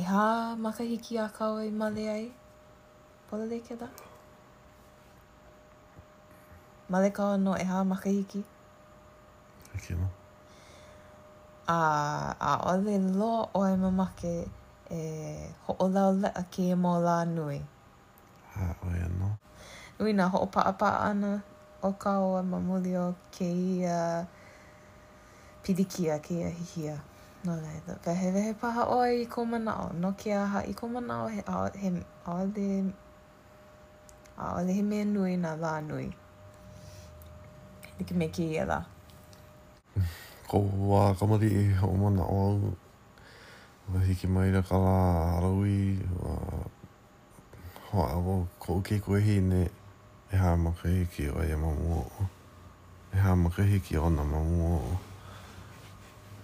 ʻEhā makahiki a kāua i male ai, pololei kēlā? Male kāua no ʻehā makahiki. A ʻaʻole loa ʻoe mamake e hoʻolauleʻa kēia mau lā nui. A ʻo ia nō. Nui nā hoʻopaʻapaʻa ʻana o kāua ma muli o kēia pilikia, kēia hihia. No laila, wehewehe paha ʻoe i kou manaʻo. No ke aha i kou manaʻo he ʻaʻole. ʻAʻole he mea nui nā lā nui e like me kēia lā. Koʻu wā kamaliʻi hoʻomanaʻo au, ua hiki maila ka lā Halloween, ua hoʻāʻo koʻu kaikuahine ʻehā makahiki ʻo ia ma mua oʻu, ʻehā makahiki ona ma mua oʻu.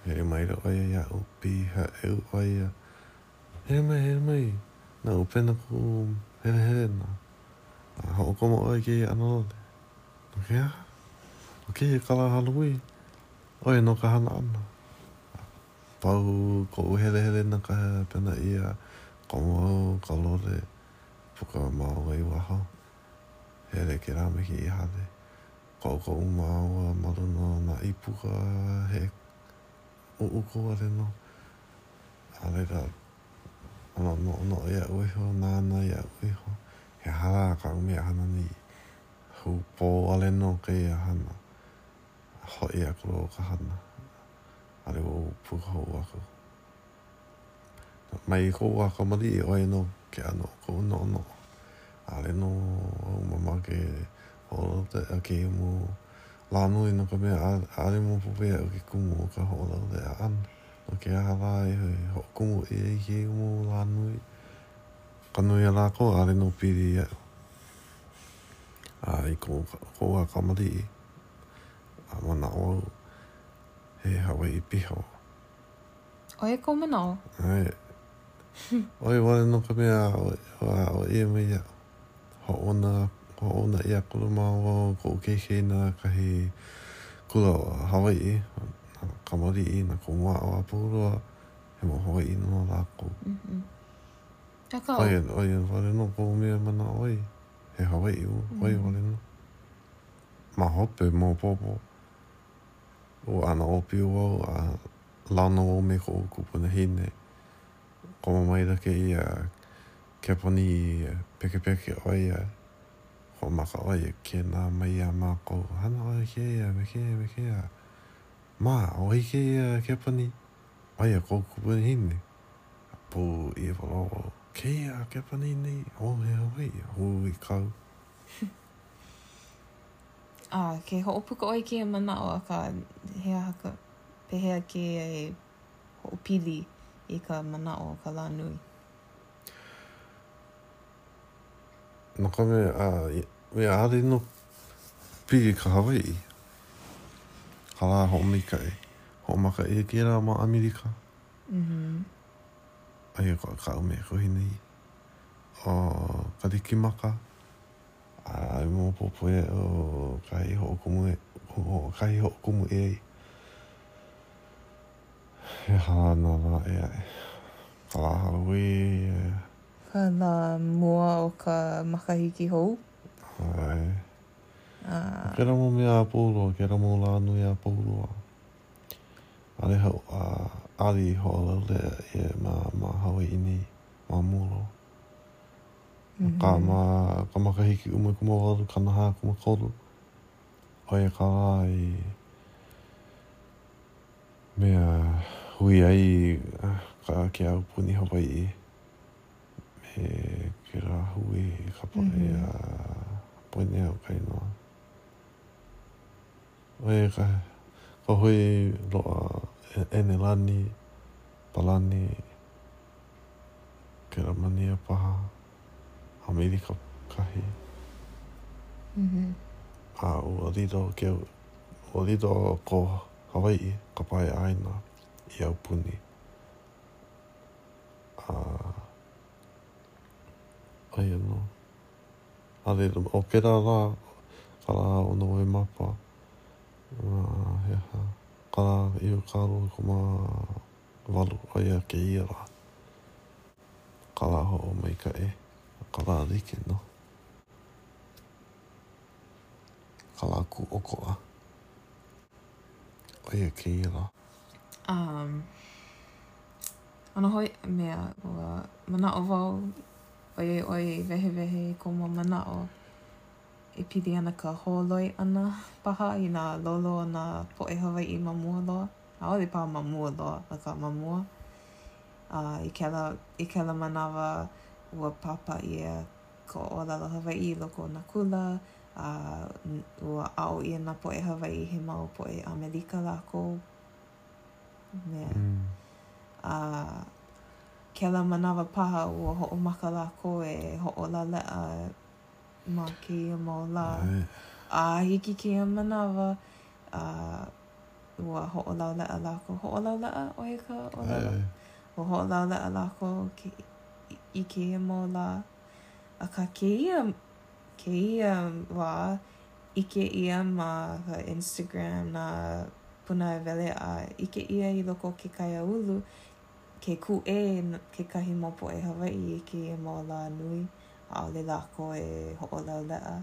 Hele maila ʻo ia iaʻu, piha ʻeu ʻo ia Hele mai, hele mai, naʻu pena kou helehelena, a hoʻokomo ʻoe i kēia ʻano lole. No ke aha? ʻO kēia ka lā Halloween, ʻo ia nō ka hana ʻana. A pau koʻu helehelena ka pena ʻia, komo au ka lole, puka māua i waho, hele kēlā me kēia hale, koʻukoʻu māua ma luna o nā ʻīpuka he ʻuʻuku wale nō, a laila, noʻonoʻo iaʻu iho, nānā iaʻu iho, he aha lā kaʻu mea hana nei? Hūpō wale nō kēia hana, a hoʻi akula au ka hale, ʻaʻole au puka hou aku. Mai koʻu wā kamaliʻi, ʻo ia nō ke ʻano o koʻu noʻonoʻo. ʻAʻole nō au mamake hoʻolauleʻa kēia mau lā nui no ka mea, ʻaʻole maopopo iaʻu ke kumu o ka hoʻolauleʻa ʻana. No ke aha lā i hoʻokumu ʻia ai kēia mau lā nui? Ka nui a lākou, ʻaʻole nō pili iaʻu. A i koʻu wā kamaliʻi, ua manaʻo au, he Hawaiʻi piha wau. ʻOia kou manaʻo? ʻAe. ʻO ia wale nō ka mea i aʻo ʻia mai iaʻu. Hoʻouna, hoʻouna ʻia akula māua ʻo koʻu kaikaina i kahi kula Hawaiʻi, nā kamaliʻi, nā kumu a pau loa, he mau Hawaiʻi nō lākou. Mm-hmm. Akā. ʻO ia, ʻo ia wale nō koʻu mea manaʻo ai, he Hawaiʻi au, mm-hmm. ʻo ia wale nō. Ma hope, maopopo, ua ʻano ʻōpio wau a launa wau me koʻu kupunahine, komo maila kēia Kepanī pekepeke ʻo ia, hoʻomaka ʻo ia kēnā mai iā mākou, hana ʻoe i kēia me kēia me kēia. Mā, ʻo wai kēia Kepanī, ʻo ia kou kupunahine. A pūʻiwa loa au, kēia Kepanī nei, ʻo he Hawaiʻi, a huikau. A ke hoʻopuka ʻoe i kēia manaʻo, akā, he aha ka, pehea kēia e hoʻopili i ka manaʻo o ka lā nui. No ka mea, ʻae ʻaʻole nō pili i ka Hawaiʻi ka lā hoʻomaikaʻi, hoʻomaka ʻia kēlā ma ʻAmelika. A eia ka, kaʻu mea e kuhi nei, ʻo Kalikimaka, ʻAʻole maopopo iaʻu kahi hoʻokumu e ʻo kahi i hoʻokumu ʻia ai he aha nā lā ʻē aʻe ka lā Halloween. Ka lā mua o ka makahiki hou. Ae. A. ʻO kēlā mau mea a pau loa, kēlā mau lā nui a pau loa, ʻaʻole hoʻo a ʻaʻole i hoʻolauleʻa ʻia ma ma Hawaiʻi nei ma mua loa. mm -hmm. ma ka makahiki ʻumikūmāwalu kanahākūmākolu ʻo ia ka lā i mea hui ai ah, ka ke aupuni Hawaiʻi me kēlā hui i kapa mm -hmm. ʻia poina iaʻu ka inoa ʻo ia ka ka hui loa e, ʻEnelani Palani Kelemānia paha, ʻAmelika kahi, a ua lilo ke ua lilo ko Hawaiʻi ka paeʻāina i aupuni. A aia nō. A laila, ʻo kēlā lā, ka lā o Nowemapa, he aha, ka lā iwakāluakūmāwalu, walu aia kēia lā. Ka lā hoʻomaikaʻi, a ka lā like nō. Ka Lā Kūʻokoʻa, aia kēia lā. Um, a nō hoʻi mea, ua manaʻo wau, ʻoiai ʻoe i wehewehe i kou mau manaʻo, e pili ana ka holoi ʻana paha i nā lolo o nā poʻe Hawaiʻi ma mua loa. ʻaʻole paha ma mua loa, akā ma mua. A i kēlā i kēlā manawa, ua pāpā ʻia ka ʻōlelo Hawaiʻi i loko o nā kula, a ua aʻo ʻia nā poʻe Hawaiʻi he mau poʻe ʻAmelika lākou. Yeah. Mm. A kēlā manawa paha, ua hoʻomaka lākou e hoʻolauleʻa ma kēia mau lā. Right. A hiki kēia manawa, a Ua hoʻolauleʻa lākou. Hoʻolauleʻa? ʻO ia ka ʻōlelo? ʻAe, ʻae. Ua hoʻolauleʻa lākou ke, i kēia mau lā. Akā, kēia, kēia wā, ʻike ʻia ma ka Instagram nā pūnaewele a ʻike ʻia i loko o ke kaiāulu ke kūʻē kekahi mau poʻe Hawaiʻi i kēia mau lā nui, ʻaʻole lākou e hoʻolauleʻa.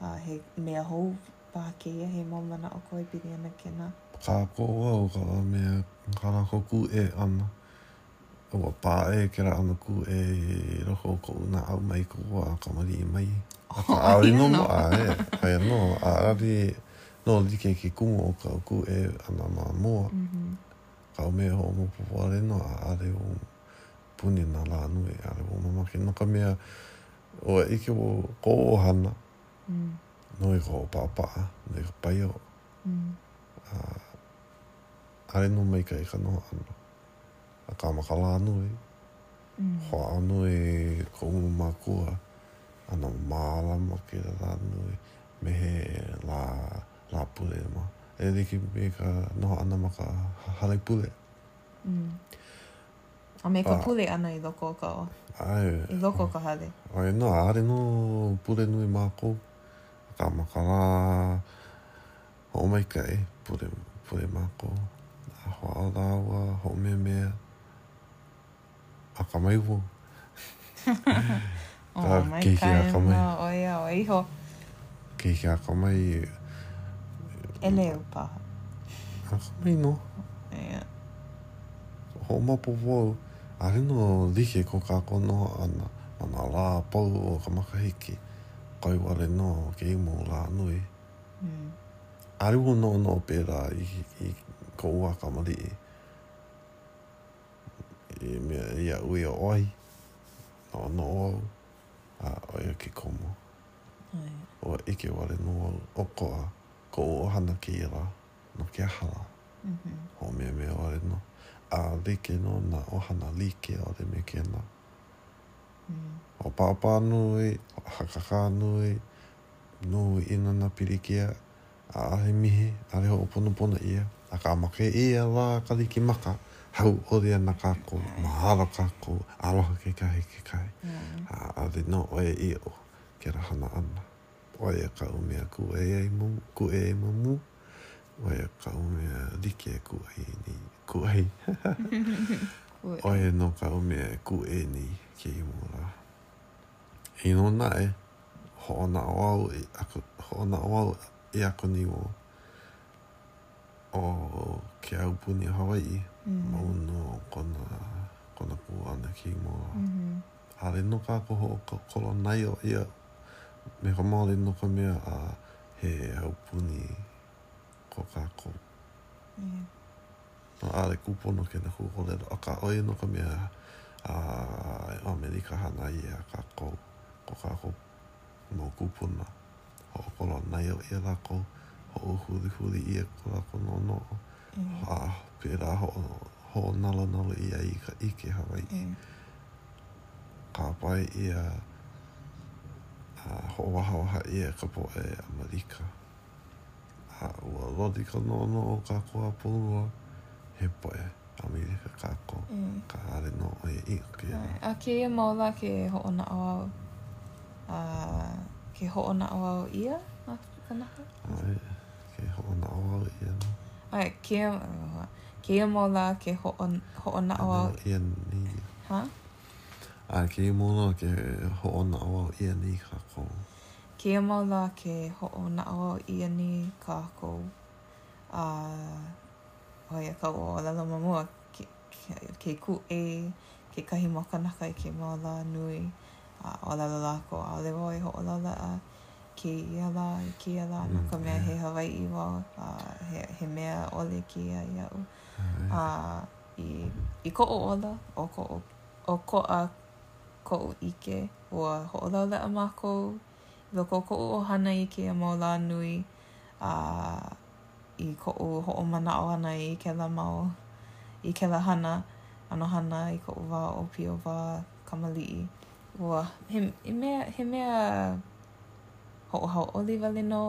a he mea hou paha kēia, he mau manaʻo kou e pili ana kēnā. Kākoʻo au ka mea kanaka kūʻē ʻana. Ua paʻa ʻē kēlā ʻano kūʻē i loko o koʻu naʻau mai koʻu wā kamaliʻi mai. Akā, ʻaʻole nō loaʻa, ʻae, aia nō, a ʻaʻole nō like ke kumu o kaʻu kūʻē ʻana ma mua. Kaʻu mea hoʻomaopopo wale nō a ʻaʻole wau puni nā lā nui, ʻaʻole wau mamake no ka mea, Ua ʻike wau i koʻu ʻohana, nui ka hoʻopaʻapaʻa, nui ka paio, a ʻaʻole nō maikaʻi ka noho ʻana. Akā, ma ka lā nui, hoʻāʻo nui koʻu mau mākua ʻana mālama kēia lā nui me he lā Lāpule ma e like me ka noho ʻana ma ka Hale Pule. a me ka Ah. pule ʻana i loko o ka ʻoha, ʻAe. i loko o ka hale. ʻAe nō, ʻaʻole nō pule nui mākou, akā ma ka lā hoʻomaikaʻi, pule, pule mākou, a hoʻāʻo lāua, hoʻomeamea, a ka maiwo. Oh, mai kai ma oi a oi ho. Kei kia ka mai. Ele upa. A ka mai no. Ia. Ho ma po po. A reno like ko ka kono ana. Ana la po o ka makahiki. Koi wale no ke imo la nui. Mm. A reo no no pera i, i ko ua ka mali. I mea ia ui o oi. Noʻonoʻo au, a ʻo ia ke kumu. Ua ʻike wale nō au, ʻokoʻa koʻu ʻohana kēia lā, no ke aha lā? Hoʻomeamea wale nō, a like nō nā ʻohana like ʻole me kēnā. Hoʻopāpā nui, hoʻohakakā nui, nui nā, nā pilikia, ʻAʻole mihi, ʻaʻole hoʻoponopono ʻia, akā ma kēia lā Kalikimaka, hauʻoli ana kākou, mahalo kākou, aloha kekahi i kekahi, a ʻaʻole nō ʻoiaʻiʻo kēlā hana ʻana. ʻO ia kaʻu mea kūʻē ai ma mu, kūʻē ai ma mua, ʻo ia kaʻu mea like e kūʻai nei, kūʻai, ʻo ia nō kaʻu mea e kūʻē nei kēia mau lā. Eia nō naʻe, hoʻonaʻauao ʻia ko, hoʻonaʻauao ʻia kākou nei ʻo ke aupuni Hawaiʻi mau nō kona, kona kū ʻana kēia mau lā. ʻAʻole nō kākou hoʻokolonaio ʻia me ka Māori no ka mea a he aupuni ko kākou. ʻAʻole kūpono kēnā huaʻōlelo, akā, ʻo ia nō ka mea a ʻAmelika hana ai iā kākou, ko kākou mau kūpuna. Hoʻokolonaio ʻia lākou, hoʻohulihuli ʻia ko lākou noʻonoʻo, a pēlā hoʻonalonalo ʻia ai ka ʻike Hawaiʻi. Kāpae ʻia a hoʻowahāwahā ʻia e ka poʻe ʻAmelika. a ua loli ka noʻonoʻo o kākou a pau loa, he poʻe ʻAmelika kākou, akā ʻaʻole nō ʻoiaʻiʻo kēia. A kēia mau lā ke hoʻonaʻauao, a ke hoʻonaʻauao ʻia ma ke kanaka? ʻAe, ke hoʻonaʻauao ʻia nō. ʻAe, kēia, aloha, kēia mau lā ke hoʻonaʻauao. Naʻauao ʻia nei. Hah? ʻAe, kēia mau lā ke hoʻonaʻauao ʻia nei kākou. Kēia mau lā ke hoʻonaʻauao ʻia nei kākou, a ʻo ia kaʻu ʻōlelo ma mua, ke kūʻē kekahi mau kanaka i kēia mau lā nui a ʻōlelo lākou, ʻaʻole wau e hoʻolauleʻa kēia lā i kēia lā no ka mea he Hawaiʻi wau a he mea ʻole kēia iaʻu. A i koʻu ola ʻokoʻa, koʻu ʻike, ua hoʻolauleʻa mākou i loko o koʻu ʻohana i kēia mau lā nui a i koʻu hoʻomanaʻo ʻana i kēlā mau i kēlā hana ʻano hana i koʻu wā ʻōpio wā kamaliʻi. Ua he mea he mea hoʻohauʻoli wale nō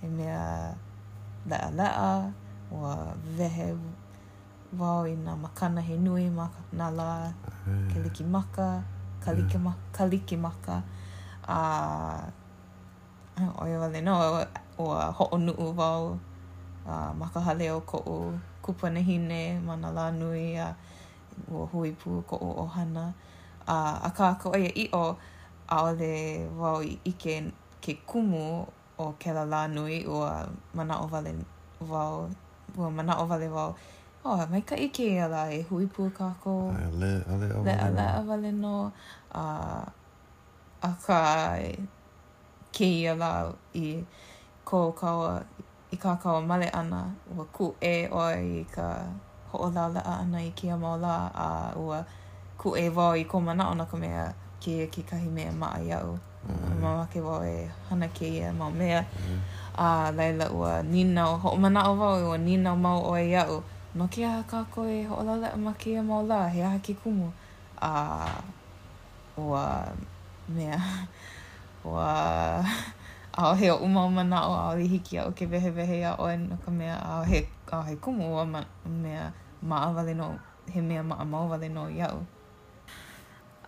he mea leʻaleʻa, ua wehe wau i nā makana he nui ma nā lā Kelikimaka, Kalikimaka, a ʻo ia wale nō, ua hoʻonuʻu wau ma ka hale o koʻu kupunahine ma nā lā nui a ua hui pū koʻu ʻohana. Akā, ka ʻoiaʻiʻo, ʻaʻole wau i ʻike ke kumu o kēlā lā nui, ua manaʻo wale wau, ua manaʻo wale wau, oh, maikaʻi kēia lā e hui pū kākou. A leʻaleʻa wale nō. Leʻaleʻa wale nō. A, akā, kēia lā i ko kāua. i kā kāua male ʻana, ua kūʻē ʻoe i ka hoʻolauleʻa ʻana i kēia mau lā, a ua kūʻē wau i kou manaʻo no ka mea, kēia kekahi mea maʻa iaʻu. Ua mamake wau e hana kēia mau mea, a laila ua nīnau, hoʻomanaʻo wau, ua nīnau mau ʻoe iaʻu, no ke aha kākou e hoʻolauleʻa ma kēia mau lā? He aha ke kumu? a. ua mea, ua ʻaʻohe oʻu mau manaʻo, ʻaʻole i hiki iaʻu ke wehewehe iā ʻoe no ka mea, ʻaʻohe, ʻaʻohe kumu ua mea maʻa wale nō, he mea maʻamau wale nō iaʻu.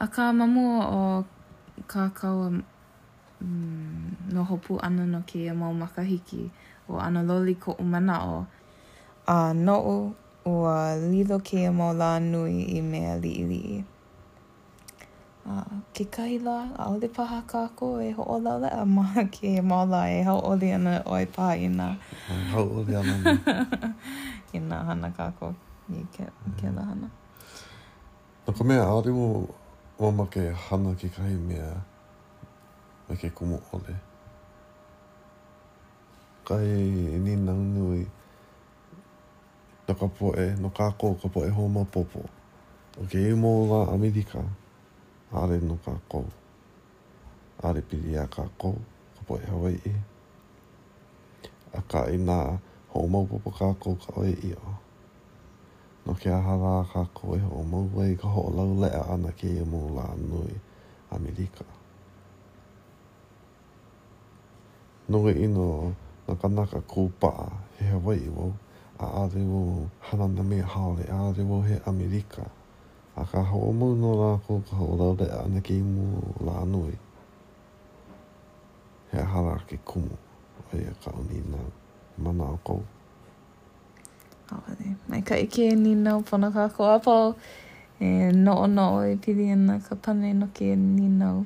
Akā, ma mua o ko kāua noho pū ʻana no kēia mau makahiki, ua ʻano loli koʻu manaʻo. A noʻu, ua lilo kēia mau lā nui i mea liʻiliʻi. A kekahi lā, ʻaʻole paha kākou e hoʻolauleʻa ma kēia mau lā e hauʻoli ana ʻoe paha inā hauʻoli ana inā hana kākou i kēlā hana. No ka mea, ʻaʻole ua ua makehewa kekahi mea me ke kumu ʻole. Kahi nīnau nui. no ka poʻe, no kākou ka poʻe hoʻomaopopo o kēia mau lā ʻAmelika, ʻaʻole no kākou. ʻAʻole pili iā kākou ka poʻe Hawaiʻi. Akā, inā hoʻomaopopo kākou ka ʻoiaʻiʻo, no ke aha lā kākou e hoʻomau ai ka hoʻolauleʻa ʻana kēia mau lā nui ʻAmelika? Nui ʻino nā kanaka kūpaʻa he Hawaiʻi wau, a ʻaʻole wau hana nā mea haole, ʻaʻole wau he ʻAmelika. Akā, hoʻomau nō lākou ka hoʻolauleʻa ʻana kēia mau lā nui. He aha lā ke kumu? ʻo ia kaʻu nīnau. He manaʻo kou. ʻAʻole. Maikaʻi kēia nīnau, pono kākou a pau e noʻonoʻo e pili ana ka pane no kēia nīnau.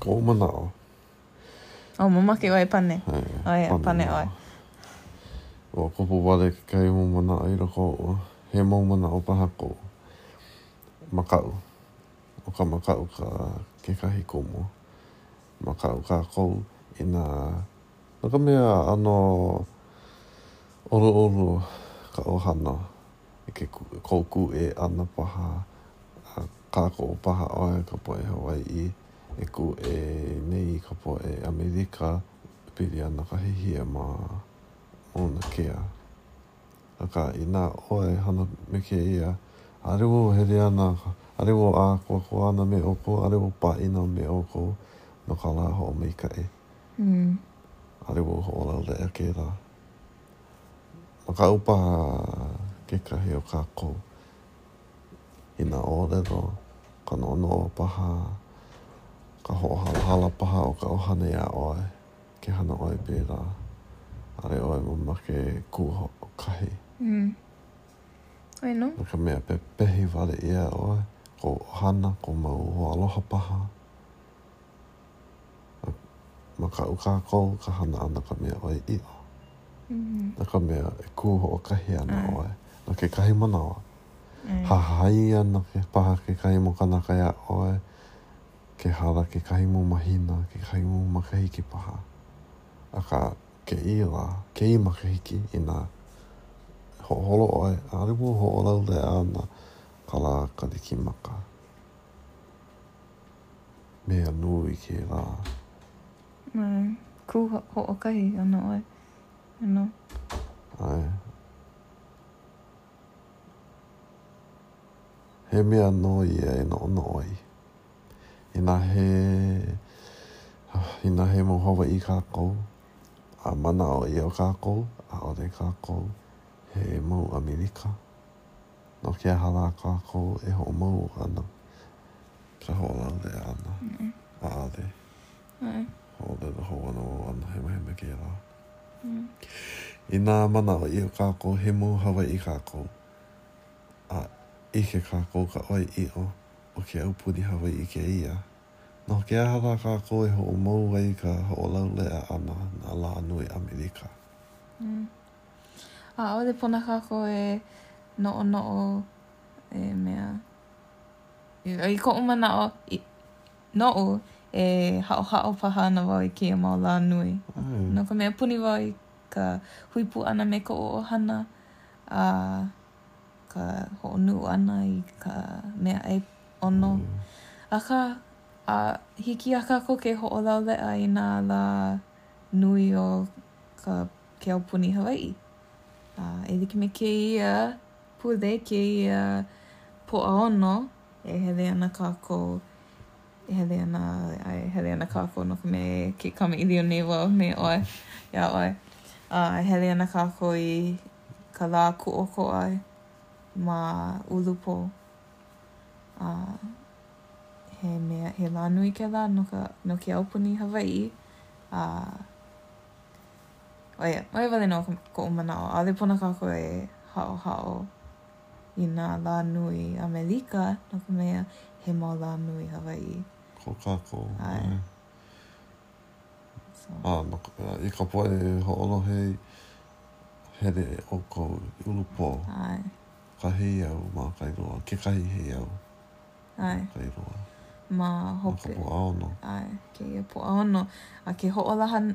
Koʻu manaʻo. Oh, mamake ʻoe e pane. Oh yeah, pane ʻoe. Ua kupu wale kekahi mau manaʻo i loko oʻu. He mau manaʻo paha kou. Makaʻu. ʻO ka makaʻu ka kekahi kumu. Makaʻu kākou inā, no ka mea, ʻaʻole ʻoluʻolu ka ʻohana. i ke kou kūʻē ʻana paha a kākoʻo paha ʻoe ka poʻe Hawaiʻi e kūʻē nei i ka poʻe ʻAmelika e pili ana ka hihia ma Mauna Kea. Akā, inā ʻoe e hana me kēia ʻaʻole wau hele ʻana, ʻaʻole wau ʻākoakoa ʻana me ʻoukou, ʻaʻole wau pāʻina me ʻoukou no ka lā hoʻomaikaʻi, ʻaʻole wau hoʻolauleʻa kēlā. Makaʻu paha kekahi o kākou i nā ʻōlelo, ka noʻonoʻo paha, ka hoʻohalahala paha o ka ʻohana iā ʻoe, ke hana ʻoe pēlā, ʻaʻole ʻoe mamake e kū hoʻokahi. No ka mea, pepehi wale iā ʻoe, kou ʻohana, kou mau hoaaloha paha, a makaʻu kākou ka hana ʻana ka mea ʻoiaʻiʻo. No ka mea, e kū hoʻokahi ana ʻoe no kekahi manawa, hahai ana paha kekahi mau kanaka iā ʻoe, ke hala kekahi mau mahina, kekahi mau makahiki paha. Akā, kēia lā, kēia makahiki, inā hoʻoholo ʻoe, ʻaʻole wau hoʻolauleʻa ana ka lā Kalikimaka. mea nui kēlā. ʻAe, kū hoʻokahi ana ʻoe, you know. ʻAe. He mea nō ia e noʻonoʻo ai. Inā he, inā he mau Hawaiʻi kākou, a manaʻoʻiʻo kākou, ʻaʻole kākou he mau ʻAmelika. No ke aha lā kākou e hoʻomau ana ka hoʻolauleʻa ʻana? ʻAʻole. E ʻōlelo hou ana wau ua hemahema kēlā. Inā manaʻoʻiʻo kākou, he mau Hawaiʻi kākou, a ʻike kākou ka ʻoiaʻiʻo o ke aupuni Hawaiʻi kēia. No ke aha lā kākou e hoʻomau ai ka hoʻolauleʻa ʻana nā lānui ʻAmelika? ʻAʻole pono kākou e noʻonoʻo ē mea, i koʻu manaʻo noʻu, e haʻohaʻo paha ana wau i kēia mau lā nui. No ka mea, puni wau i ka hui pū ʻana me koʻu ʻohana a ka hoʻonuʻu ʻana i ka meaʻai ʻono. Akā, hiki iā kākou ke hoʻolauleʻa i nā lā nui o ka ke aupuni Hawaiʻi. A e like me kēia pule, kēia Pōʻaono, e hele ana kākou, e hele ana, a e hele ana kākou no ka mea ke kamaʻilio nei wau me ʻoe, iā ʻoe. A e hele ana kākou i ka Lā Kūʻokoʻa ma Ulupō. A he mea, he lā nui kēlā no ka, no ke aupuni Hawaiʻi a. ʻo ia, ʻo ia wale nō koʻu manaʻo, ʻaʻole pono kākou e haʻohaʻo i nā lā nui ʻAmelika, no ka mea, he mau lā nui Hawaiʻi. Ko kākou. ʻAe. So. A no, e ka poʻe hoʻolohe ē, hele ʻoukou i Ulupō. ʻAe. Ka heiau ma Kailua, kekahi heiau. ʻAe. Ma Kailua. Ma hope. Ma ka Pōʻaono. ʻAe, kēia Pōʻaono. A ke hoʻolaha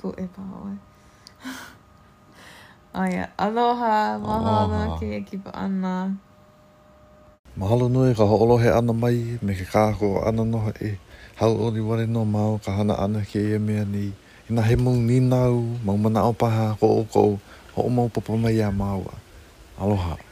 Kūʻē paha ʻoe. ʻAe. Aloha. Mahalo i kēia kipa ʻana. Mahalo nui ka hoʻolohe ʻana mai me ke kākoʻo ʻana nō hoʻi. Hauʻoli wale nō māua ka hana ʻana i kēia mea nei. Inā he mau nīnau, mau manaʻo paha ko ʻoukou, hoʻomaopopo mai iā māua. Aloha.